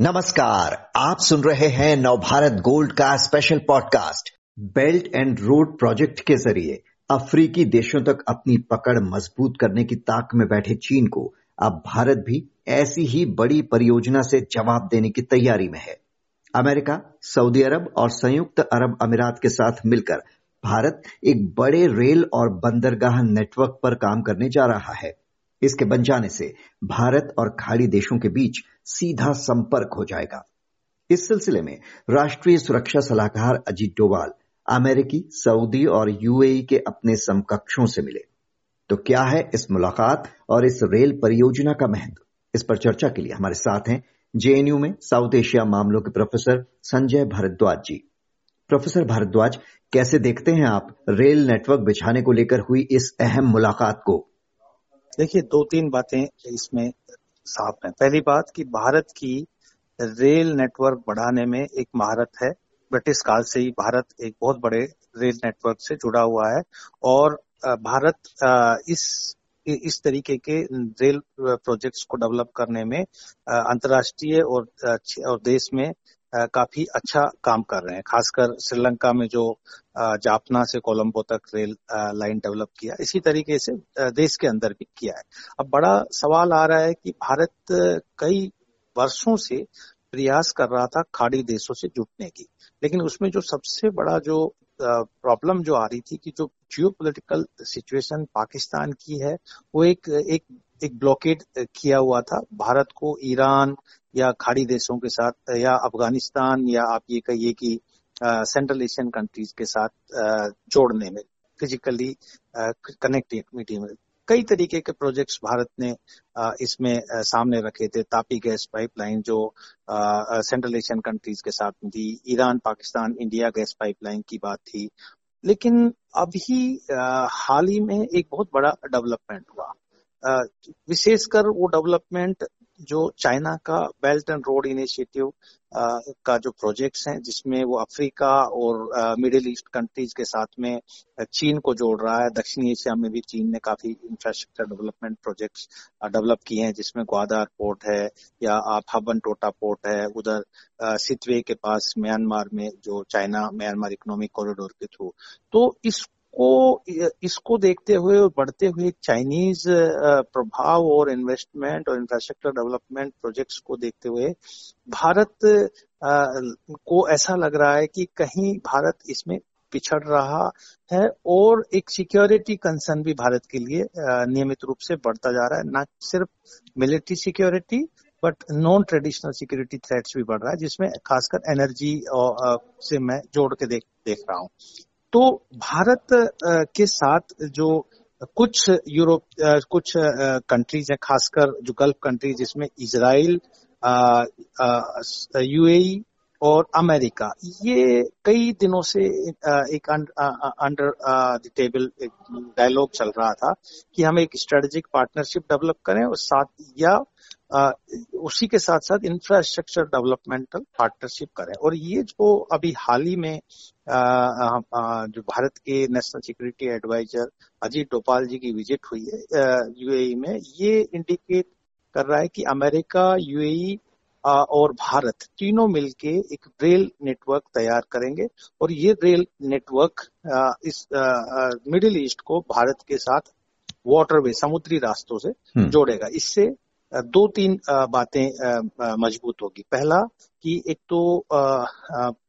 नमस्कार, आप सुन रहे हैं नवभारत गोल्ड का special podcast belt and road project के ज़रिए अफ्रीकी देशों तक अपनी पकड़ मज़बूत करने की ताक में बैठे चीन को अब भारत भी ऐसी ही बड़ी परियोजना से जवाब देने की तैयारी में है। अमेरिका, सऊदी अरब और संयुक्त अरब अमीरात के साथ मिलकर भारत एक बड़े रेल और बंदरगाह नेटवर्क पर काम करने जा रहा है। इसके बन जाने से भारत और खाड़ी देशों के बीच सीधा संपर्क हो जाएगा। इस सिलसिले में राष्ट्रीय सुरक्षा सलाहकार अजीत डोवाल, अमेरिकी, सऊदी और यूएई के अपने समकक्षों से मिले। तो क्या है इस मुलाकात और इस रेल परियोजना का महत्व? इस पर चर्चा के लिए हमारे साथ हैं जेएनयू में साउथ एशिया मामलों के प्रोफेसर संजय भारद्वाज जी। प्रोफेसर भारद्वाज, कैसे देखते हैं आप रेल नेटवर्क बिछाने को लेकर हुई इस अहम मुलाकात को? देखिए, दो तीन बातें इसमें साफ़ है। पहली बात कि भारत की रेल नेटवर्क बढ़ाने में एक महारत है। ब्रिटिश काल से ही भारत एक बहुत बड़े रेल नेटवर्क से जुड़ा हुआ है और भारत इस इस तरीके के रेल प्रोजेक्ट्स को डेवलप करने में अंतर्राष्ट्रीय और और देश में काफ़ी अच्छा काम कर रहे हैं। खासकर श्रीलंका में जो जापना से कोलंबो तक रेल लाइन डेवलप किया, इसी तरीके से देश के अंदर भी किया है। अब बड़ा सवाल आ रहा है कि भारत कई वर्षों से प्रयास कर रहा था खाड़ी देशों से जुटने की, लेकिन उसमें जो सबसे बड़ा जो प्रॉब्लम जो आ रही थी कि जो जियो पोलिटिकल सिचुएशन पाकिस्तान की है, वो एक एक एक ब्लॉकेड किया हुआ था। भारत को ईरान या खाड़ी देशों के साथ, या अफ़गानिस्तान या आप ये कहिए कि सेंट्रल एशियन कंट्रीज़ के साथ जोड़ने में फिजिकली कनेक्टिविटी में। कई तरीके के प्रोजेक्ट्स भारत ने इसमें सामने रखे थे। तापी गैस पाइपलाइन जो सेंट्रल एशियन कंट्रीज़ के साथ थी। Iran, Pakistan, India gas pipeline की बात थी। लेकिन अभी हाल ही में एक बहुत बड़ा डेवलपमेंट हुआ। विशेषकर वो डेवलपमेंट जो चाइना का बेल्ट एंड रोड इनिशिएटिव का जो प्रोजेक्ट्स हैं, जिसमें वो अफ्रीका और मिडिल ईस्ट कंट्रीज़ के साथ में चीन को जोड़ रहा है, दक्षिणी एशिया में भी चीन ने काफ़ी इंफ्रास्ट्रक्चर डेवलपमेंट प्रोजेक्ट्स डेवलप किए हैं, जिसमें ग्वादार पोर्ट है या आप हबन टोटा पोर्ट है, उधर सितवे के पास म्यांमार में जो चाइना, म्यांमार इकोनॉमिक कॉरिडोर के थ्रू। तो इस को इसको देखते हुए और बढ़ते हुए चाइनीज़ प्रभाव और इन्वेस्टमेंट और इंफ्रास्ट्रक्चर डेवलपमेंट प्रोजेक्ट्स को देखते हुए भारत को ऐसा लग रहा है कि कहीं भारत इसमें पिछड़ रहा है और एक सिक्योरिटी कंसर्न भी भारत के लिए नियमित रूप से बढ़ता जा रहा है। न सिर्फ़ military security but non traditional security threats भी बढ़ रहा है, जिसमें खासकर एनर्जी से मैं जोड़ के देख देख रहा हूँ। तो भारत के साथ जो कुछ यूरोप कुछ कंट्रीज़ हैं, खासकर जो गल्फ कंट्रीज़ जिसमें इसराइल यूएई और अमेरिका ये कई दिनों से एक अंडर द टेबल डायलॉग चल रहा था कि हम एक स्ट्रेटेजिक पार्टनरशिप डेवलप करें और साथ या उसी के साथ साथ इंफ्रास्ट्रक्चर डेवलपमेंटल पार्टनरशिप करें। और ये जो अभी हाल ही में जो भारत के national security adviser Ajit Doval ji की विज़िट हुई है यूएई में ये इंडिकेट कर रहा है कि अमेरिका यूएई और भारत तीनों मिलके एक रेल नेटवर्क तैयार करेंगे। और ये रेल नेटवर्क इस मिडिल ईस्ट को भारत के साथ वाटरवे समुद्री रास्तों से हम्म। जोड़ेगा। इससे दो तीन बातें मज़बूत होगी। पहला कि एक तो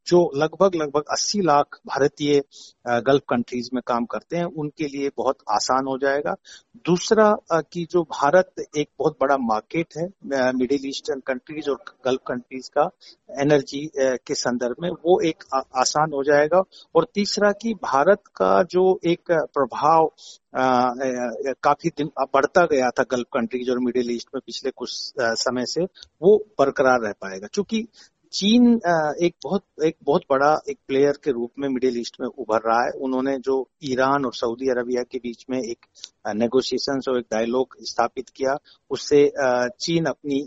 जो लगभग लगभग 80 लाख भारतीय गल्फ कंट्रीज़ में काम करते हैं, उनके लिए बहुत आसान हो जाएगा। दूसरा कि जो भारत एक बहुत बड़ा मार्केट है मिडिल ईस्टर्न कंट्रीज़ और गल्फ कंट्रीज़ का एनर्जी के संदर्भ में, वो एक आसान हो जाएगा। और तीसरा, कि भारत का जो एक प्रभाव काफ़ी दिन बढ़ता गया था गल्फ कंट्रीज़ और मिडिल ईस्ट में पिछले कुछ समय से, वो बरकरार रह पाएगा। क्योंकि चीन एक बहुत एक बहुत बड़ा एक प्लेयर के रूप में मिडिल ईस्ट में उभर रहा है। उन्होंने जो ईरान और सऊदी अरबिया के बीच में एक नेगोशिएशन और एक डायलॉग स्थापित किया उससे चीन अपनी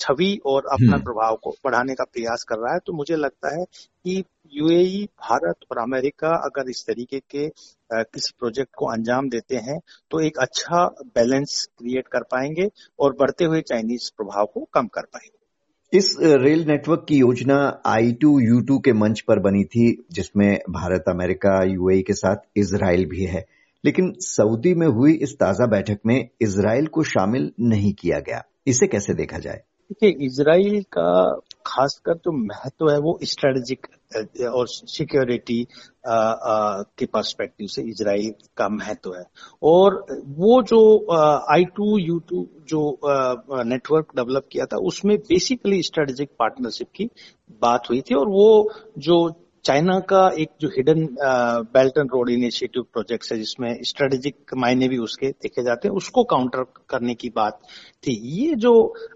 छवि और अपना हम्म। प्रभाव को बढ़ाने का प्रयास कर रहा है। तो मुझे लगता है कि यूएई भारत और अमेरिका अगर इस तरीके के किसी प्रोजेक्ट को अंजाम देते हैं तो एक अच्छा बैलेंस क्रिएट कर पाएँगे और बढ़ते हुए चाइनीज़ प्रभाव को कम कर पाएँगे। इस रेल नेटवर्क की योजना आई टू यू टू के मंच पर बनी थी, जिसमें भारत, अमेरिका यूएई के साथ इसराइल भी है। लेकिन सऊदी में हुई इस ताज़ा बैठक में इसराइल को शामिल नहीं किया गया। इसे कैसे देखा जाए? देखिए इसराइल का खासकर जो महत्व है, वो स्ट्रेटेजिक और सिक्योरिटी के पर्सपेक्टिव से इसराइल का महत्व है। और वो जो आई टू यू टू जो नेटवर्क डेवलप किया था, उसमें बेसिकली स्ट्रेटेजिक पार्टनरशिप की बात हुई थी और वो जो चाइना का एक जो hidden belt and road initiative project है, जिसमें स्ट्रेटेजिक मायने भी उसके देखे जाते हैं, उसको काउंटर करने की बात थी। ये जो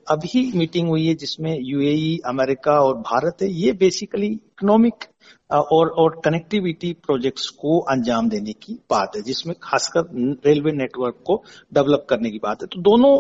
अभी मीटिंग हुई है, जिसमें यूएई, अमेरिका और भारत है, ये बेसिकली इकोनॉमिक और और कनेक्टिविटी प्रोजेक्ट्स को अंजाम देने की बात है, जिसमें खासकर रेलवे नेटवर्क को डेवलप करने की बात है। तो दोनों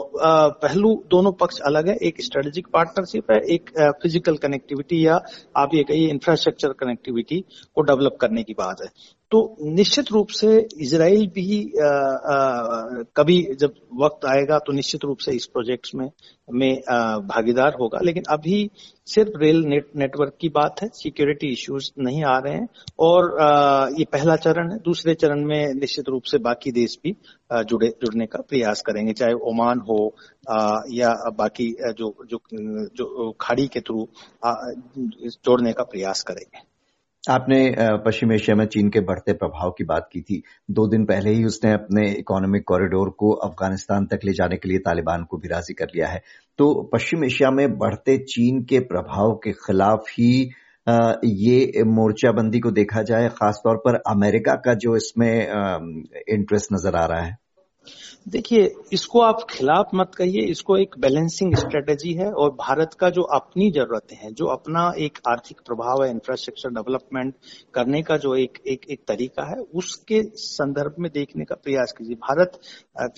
पहलू, दोनों पक्ष अलग है। एक स्ट्रेटेजिक पार्टनरशिप है, एक फ़िज़िकल कनेक्टिविटी या आप ये कहिए इंफ्रास्ट्रक्चर कनेक्टिविटी को डेवलप करने की बात है। तो निश्चित रूप से इसराइल भी आ, आ, कभी जब वक्त आएगा तो निश्चित रूप से इस प्रोजेक्ट में में आ, भागीदार होगा। लेकिन अभी सिर्फ़ रेल नेट, नेटवर्क की बात है सिक्योरिटी इश्यूज़ नहीं आ रहे हैं। और आ, ये पहला चरण है। दूसरे चरण में निश्चित रूप से बाकी देश भी आ, जुड़े जुड़ने का प्रयास करेंगे। चाहे ओमान हो आ, या बाकी जो जो जो खाड़ी के थ्रू जोड़ने का प्रयास करेंगे। आपने पश्चिम एशिया में चीन के बढ़ते प्रभाव की बात की थी। दो दिन पहले ही उसने अपने इकोनॉमिक कॉरिडोर को अफ़गानिस्तान तक ले जाने के लिए तालिबान को भी राज़ी कर लिया है। तो पश्चिम एशिया में बढ़ते चीन के प्रभाव के खिलाफ ही ये मोर्चाबंदी को देखा जाए, खासतौर पर अमेरिका का जो इसमें इंटरेस्ट नज़र आ रहा है। देखिए, इसको आप खिलाफ मत कहिए, इसको एक बैलेंसिंग स्ट्रेटेजी है और भारत का जो अपनी जरूरतें हैं, जो अपना एक आर्थिक प्रभाव है इंफ्रास्ट्रक्चर डेवलपमेंट करने का जो एक एक एक तरीका है, उसके संदर्भ में देखने का प्रयास कीजिए। भारत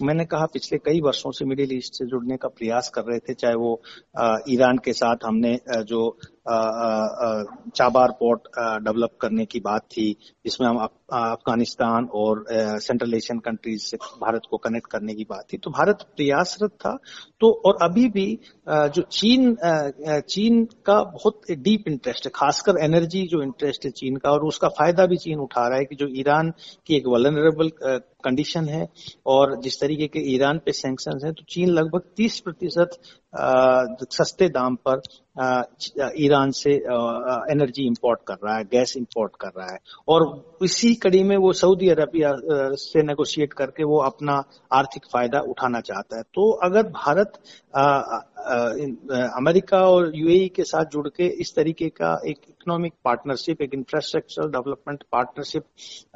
मैंने कहा पिछले कई वर्षों से मिडिल ईस्ट से जुड़ने का प्रयास कर रहे थे, चाहे वो ईरान के साथ हमने जो चाबार पोर्ट डेवलप करने की बात थी, जिसमें हम अफ़गानिस्तान और सेंट्रल एशियन कंट्रीज़ से भारत को कनेक्ट करने की बात थी। तो भारत प्रयासरत था। तो और अभी भी जो चीन चीन का बहुत डीप इंटरेस्ट है, खासकर एनर्जी जो इंटरेस्ट है चीन का, और उसका फ़ायदा भी चीन उठा रहा है कि जो ईरान की एक वलनरेबल कंडीशन है, और जिस तरीके के ईरान पे सैंक्शन है तो चीन लगभग 30 प्रतिशत सस्ते दाम पर ईरान से एनर्जी इंपोर्ट कर रहा है गैस इंपोर्ट कर रहा है। और इसी कड़ी में वो सऊदी अरबिया से नेगोशिएट करके वो अपना आर्थिक फ़ायदा उठाना चाहता है। तो अगर भारत अमेरिका और यूएई के साथ जुड़ के इस तरीके का एक इकोनॉमिक पार्टनरशिप एक इंफ्रास्ट्रक्चर डेवलपमेंट पार्टनरशिप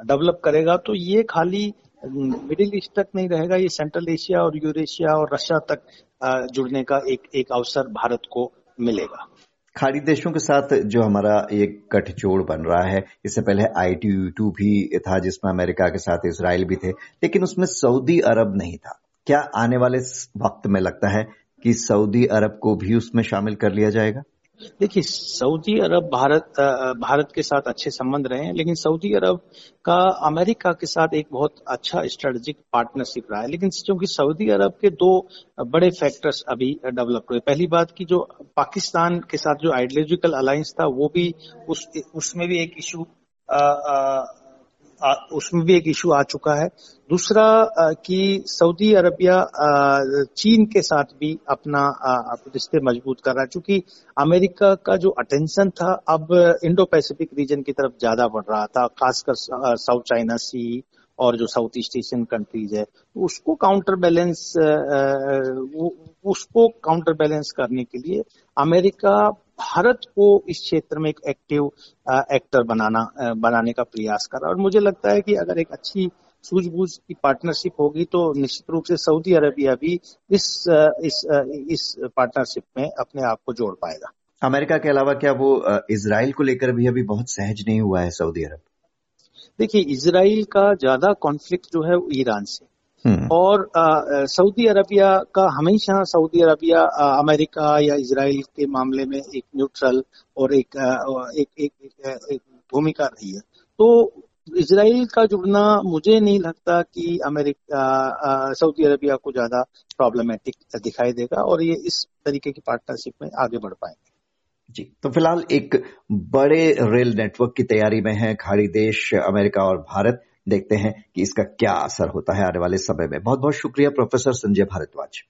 डेवलप करेगा तो ये खाली मिडिल ईस्ट तक नहीं रहेगा, ये सेंट्रल एशिया और यूरेशिया और रशिया तक जुड़ने का एक एक अवसर भारत को मिलेगा। खाड़ी देशों के साथ जो हमारा एक गठजोड़ बन रहा है, इससे पहले आई टी यू टू भी था जिसमें अमेरिका के साथ इसराइल भी थे, लेकिन उसमें सऊदी अरब नहीं था। क्या आने वाले वक्त में लगता है कि सऊदी अरब को भी उसमें शामिल कर लिया जाएगा? देखिए, सऊदी अरब भारत भारत के साथ अच्छे संबंध रहे हैं, लेकिन सऊदी अरब का अमेरिका के साथ एक बहुत अच्छा स्ट्रेटेजिक पार्टनरशिप रहा है। लेकिन क्योंकि सऊदी अरब के दो बड़े फैक्टर्स अभी डेवलप हुए पहली बात की जो पाकिस्तान के साथ जो आइडियोलॉजिकल अलायंस था, वो भी उस, उसमें भी एक इशू उसमें भी एक इशू आ चुका है। दूसरा कि सऊदी अरबिया चीन के साथ भी अपना रिश्ते मज़बूत कर रहा है। क्योंकि अमेरिका का जो अटेंशन था, अब इंडो पैसिफिक रीजन की तरफ़ ज़्यादा बढ़ रहा था, खासकर साउथ चाइना, सी और जो साउथ ईस्ट एशियन कंट्रीज़ है उसको काउंटर बैलेंस उसको काउंटर बैलेंस करने के लिए अमेरिका, भारत को इस क्षेत्र में एक एक्टिव एक्टर बनाना बनाने का प्रयास कर रहा और मुझे लगता है कि अगर एक अच्छी सूझबूझ की पार्टनरशिप होगी तो निश्चित रूप से सऊदी अरबिया भी इस इस इस पार्टनरशिप में अपने आप को जोड़ पाएगा। अमेरिका के अलावा क्या वो इसराइल को लेकर भी अभी बहुत सहज नहीं हुआ है सऊदी अरब? देखिए इसराइल का ज़्यादा कॉन्फ्लिक्ट जो है वो ईरान से। हम्म। और सऊदी अरबिया का हमेशा सऊदी अरबिया अमेरिका या इसराइल के मामले में एक न्यूट्रल और एक एक एक, एक, एक भूमिका रही है। तो इसराइल का जुड़ना मुझे नहीं लगता कि अमेरिका सऊदी अरबिया को ज़्यादा प्रॉब्लमेटिक दिखाई देगा और ये इस तरीके की पार्टनरशिप में आगे बढ़ पाएँगे। जी तो फ़िलहाल एक बड़े रेल नेटवर्क की तैयारी में है खाड़ी देश, अमेरिका और भारत। देखते हैं कि इसका क्या असर होता है आने वाले समय में। बहुत बहुत शुक्रिया, प्रोफेसर संजय भारद्वाज।